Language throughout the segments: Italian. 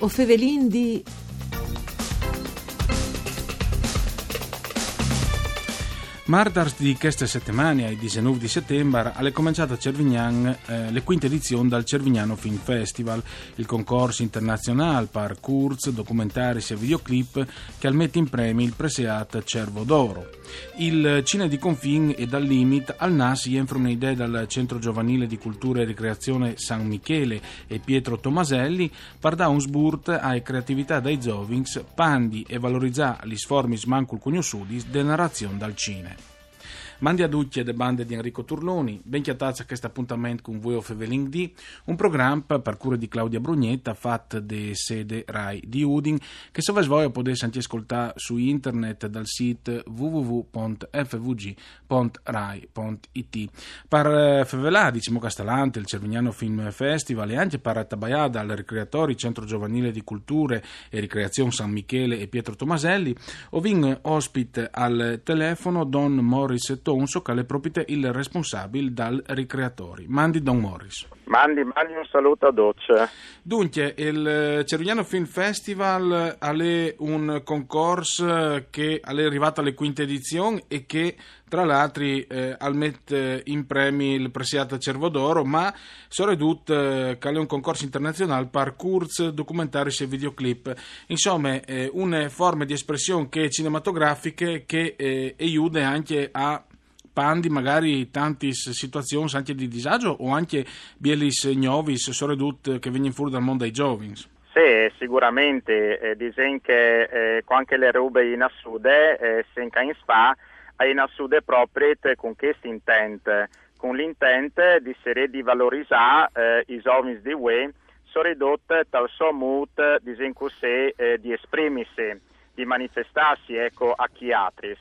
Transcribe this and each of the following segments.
O fevelin di... Martars di queste settimane, il 19 di settembre, ha cominciato a Cervignan eh, le quinte edizioni del Cervignano Film Festival, il concorso internazionale per curz, documentari e videoclip che al mette in premi il preseat Cervo d'Oro. Il Cine di Confin e dal Limit al NAS jenfru un'idea dal Centro Giovanile di Cultura e Ricreazione San Michele e Pietro Tomaselli per dare un sburt alle creatività dai Zovings, pandi e valorizzare gli sformi smancul cognosciuti della narrazione dal cine. Mandi a tutti le bande di Enrico Turloni, ben a questo appuntamento con voi of Eveling D, un programma per cura di Claudia Brugnetta fatto di sede RAI di Udin, che se voi potete anche ascoltare su internet dal sito www.fvg.rai.it. Per eh, Fevelà, diciamo Castellante, il Cervignano Film Festival e anche per Tabaiada, al Ricreatori Centro Giovanile di Culture e Ricreazione San Michele e Pietro Tomaselli, ovin ospite al telefono Don Morris Tonso che le propite il responsabile dal ricreatori. Mandi Don Morris. Mandi, mandi un saluto a Docce. Dunque, il Cerugliano Film Festival ha un concorso che è arrivato alle quinte edizioni e che tra l'altro eh, mette in premi il Presiato Cervodoro, ma soprattutto eh, che è un concorso internazionale per curz, documentari e videoclip. Insomma, eh, una forma di espressione che cinematografiche che eh, aiuta anche a pandi magari tante situazioni anche di disagio o anche bielis novis soprattutto che vengono fuori dal mondo dei giovani? Sì, sicuramente, eh, dicono che eh, anche le robe in assude, eh, se in spa, in assude proprio con questo intento, con l'intento di essere di valorizzare eh, i giovani di UE, sono ridotte dal suo mood, dicono così, eh, di esprimersi, di manifestarsi ecco, a chi altri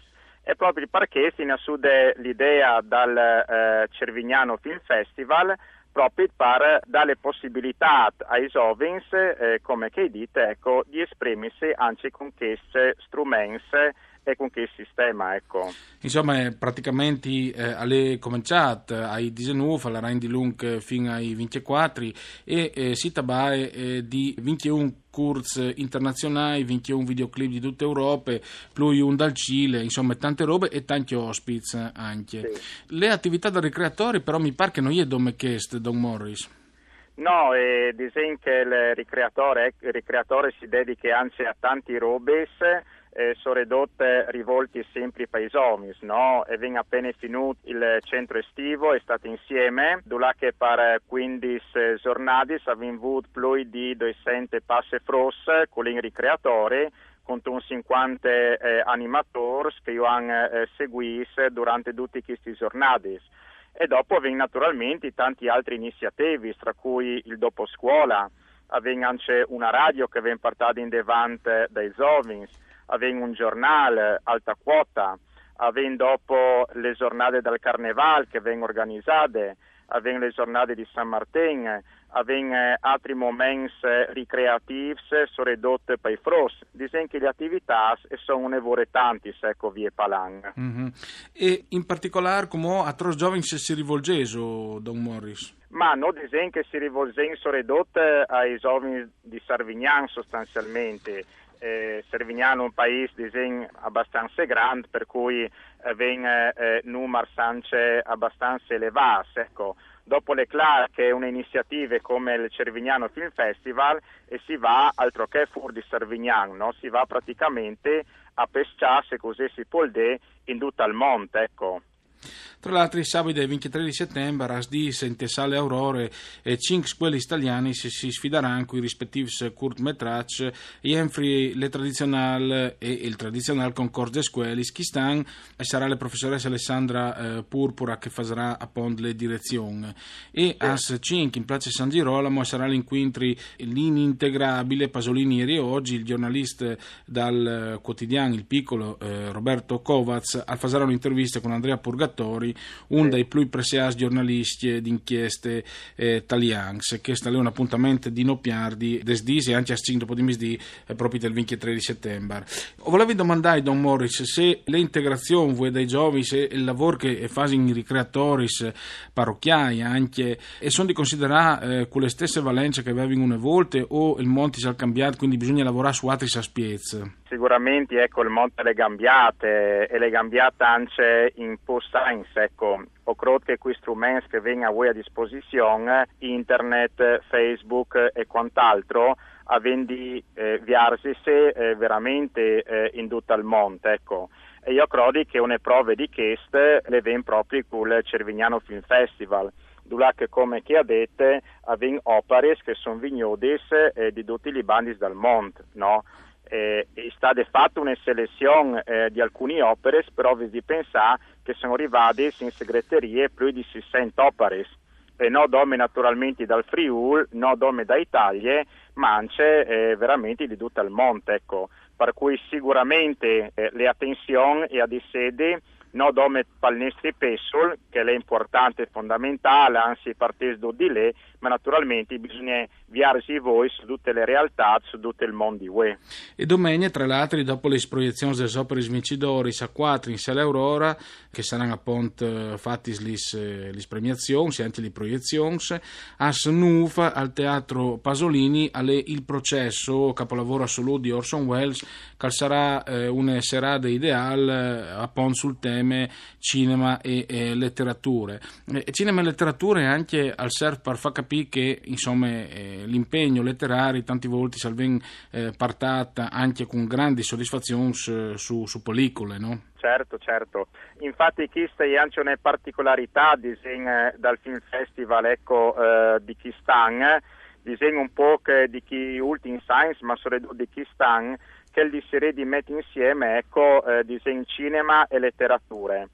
è proprio perché si nasce l'idea dal eh, Cervignano Film Festival proprio per dare possibilità ai giovani, eh, come che dite, ecco, di esprimersi anche con questi strumenti e con che sistema. Ecco. Insomma, praticamente eh, alle cominciate ai 19, alla Rein di Lung fino ai 24 e eh, si tabae eh, di 21 corsi internazionali, 21 videoclip di tutta Europa, più un dal Cile, insomma tante robe e tanti ospiti anche. Sì. Le attività da ricreatori però mi pare che non è dome chest, Don Morris. No, eh, disegno che il ricreatore, il ricreatore si dedica anzi a tanti robes eh, sono ridotte rivolti sempre ai giovani, no? E viene appena finito il centro estivo, è stato insieme, dove che per 15 giornate abbiamo avuto più di 200 passe fros con i ricreatori con un 50 eh, animatori che hanno eh, seguito durante tutte queste giornate. E dopo avvengono naturalmente tante altre iniziative, tra cui il dopo scuola, avviene anche una radio che viene portata in devante dai giovani, avendo un giornale alta quota, avendo dopo le giornate del Carneval che vengono organizzate, avendo le giornate di San Martin, avendo altri momenti ricreativi sono ridotte per i fros. Dicono che le attività sono un'evore tanti, ecco, via Palang. Mm-hmm. E in particolare come a Tros Giovani si rivolgeso, Don Morris? Ma non dicono che si rivolgono sono ridotte ai giovani di Sarvignan sostanzialmente eh, Servignano è un paese disegno abbastanza grande per cui eh, viene eh, numero sanche abbastanza elevato. Ecco. Dopo le che è un'iniziativa come il Cervignano Film Festival, e si va altro che fuori di Servignano, no? si va praticamente a pesciare, se così si può dire, in tutto il mondo. Ecco. Tra l'altro, sabato 23 di settembre, a Sdis, in Tessale Aurore, e 5 scuole italiane si, sfideranno con i rispettivi Kurt Metrac, Jenfri, le tradizionali e il tradizionale concorso de scuole, Schistan, e sarà la professoressa Alessandra eh, Purpura che farà appunto le direzioni. E a 5 in Piazza San Girolamo sarà l'inquintri l'inintegrabile Pasolini ieri e oggi, il giornalista dal quotidiano Il Piccolo, eh, Roberto Kovacs, al fare un'intervista con Andrea ricreatori, un dei più preziosi giornalisti d'inchieste eh, italiane, che sta lì un appuntamento di Nopiardi, desdisi e anche a 5 dopo di misdì, eh, proprio del 23 di settembre. Volevo domandare, Don Morris, se l'integrazione voi dei giovani, se il lavoro che fa in ricreatori, parrocchiai anche, e sono di considerare eh, quelle stesse valenze che avevano una volta o il monte si è cambiato, quindi bisogna lavorare su altri aspezzi? Sicuramente ecco, il monte le cambiate e le cambiate anche in post-science, ecco. Credo che questi strumenti che vengono a voi a disposizione, internet, Facebook e quant'altro, avendo eh, viarsi se eh, veramente eh, in tutto il mondo, ecco. E io credo che una prova di questo le ven proprio con il Cervignano Film Festival dove come chi ha detto avven opere che sono vignodis eh, di tutti i bandis del mondo, no? Eh, è stata fatta una selezione eh, di alcune opere, però vi pensare che sono arrivate in segreterie più di 600 opere, e non dome naturalmente dal Friul, non dome da Italia, ma anche eh, veramente di tutto il mondo, ecco. per cui sicuramente eh, le attenzioni e a di sede no dome palnestri pessul, che è importante e fondamentale, anzi partendo di lì, ma naturalmente bisogna viarsi voi su tutte le realtà, su tutto il mondo di UE. E domenica, tra l'altro, dopo le proiezioni delle opere smicidori a 4 in Sala Aurora, che saranno appunto fatte le premiazioni, anche le proiezioni, a Snufa, al Teatro Pasolini, alle il processo, capolavoro assoluto di Orson Welles, che sarà eh, una serata ideale eh, appunto sul tema cinema e, e letterature. E, cinema e letterature anche al serve per far capire che insomma, eh, l'impegno letterario tanti volte salven eh, partata anche con grandi soddisfazioni su, su pellicole, no? Certo, certo. Infatti questa è anche una particolarità disegna dal Film Festival ecco, eh, di Kistan, disegna un po' di chi ultimi science, ma soprattutto di chi stan, che il di di mettere insieme ecco, eh, disegno cinema e letterature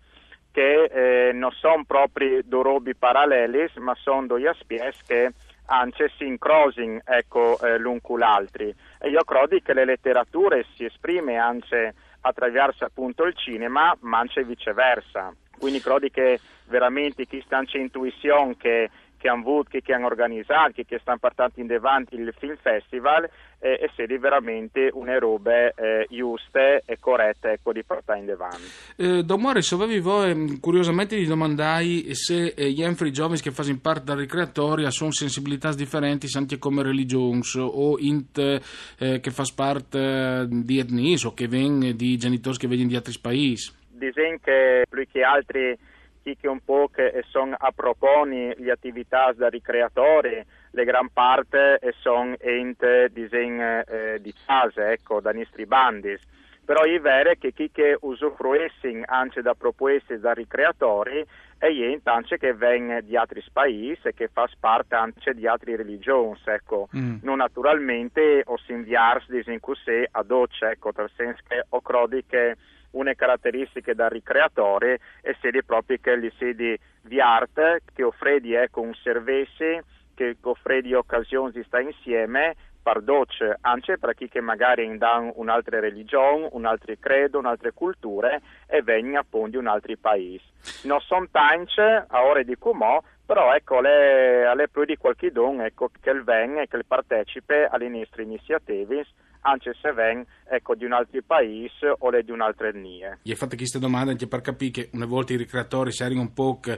che eh, non sono proprio due robi paralleli, ma sono due aspetti che anche si incrosino ecco, eh, l'un con l'altro. E io credo che le letterature si esprime anche attraverso appunto il cinema, ma anche viceversa. Quindi credo che veramente questa intuizione che che hanno avuto, che hanno organizzato, che, che stanno portando in avanti il Film Festival eh, e se veramente una roba eh, giuste e corrette ecco, di portare in avanti. Eh, Don Morris, voi, curiosamente vi domandai se eh, gli enfri giovani che fanno parte dal ricreatorio sono sensibilità differenti anche come religioni o int eh, che fa parte eh, di etnie o che vengono di genitori che vengono di altri paesi. Dicono che più che altri che un po' che sono a proponi le attività da ricreatori, le gran parte sono ente disegno eh, di casa, ecco, da nostri bandis. Però è vero che chi che usufruisce anche da proposte da ricreatori è gente anche che viene di altri paesi e che fa parte anche di altre religioni, ecco. Mm. Non naturalmente o si inviarsi in così ad occhio, ecco, nel senso che ho credo che una caratteristica da ricreatore è sedi proprio che le sedi di arte che offredi ecco, un servizio che offredi occasioni di stare insieme pardoce anche per chi che magari ha un'altra religione, un altro credo, un'altra cultura e venga appunto di un altro paese. Non sono tanti a ore di comò, però ecco, le, alle più di qualche don ecco, che venga e che partecipe alle nostre iniziative anche se ven ecco, di un altro paese o di un'altra etnia. Gli hai fatto questa domanda anche per capire che una volta i ricreatori si erano un po' che,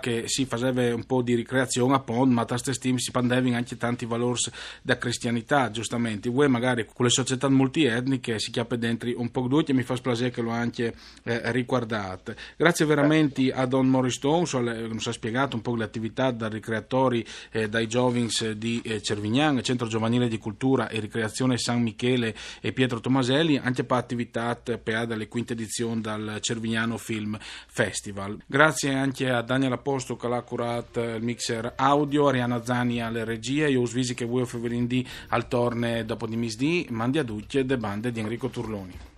che si faceva un po' di ricreazione a Pond, ma a stesse anche tanti valori della cristianità, giustamente. Voi magari con le società multietniche si chiappa dentro un po' due e mi fa piacere che lo anche eh, riguardate. Grazie veramente a Don Morris Stone, che ci ha spiegato un po' le attività dai ricreatori, eh, dai giovani di eh, Cervignan, Centro Giovanile di Cultura e Ricreazione San Michele e Pietro Tomaselli, anche per attività per la quinta edizione dal Cervignano Film Festival. Grazie anche a Daniel Aposto che ha curato il mixer audio, Ariana Zani alle regie, io svisi che voi Fevelindì al torne dopo di misdì, mandi a tutti e bande di Enrico Turloni.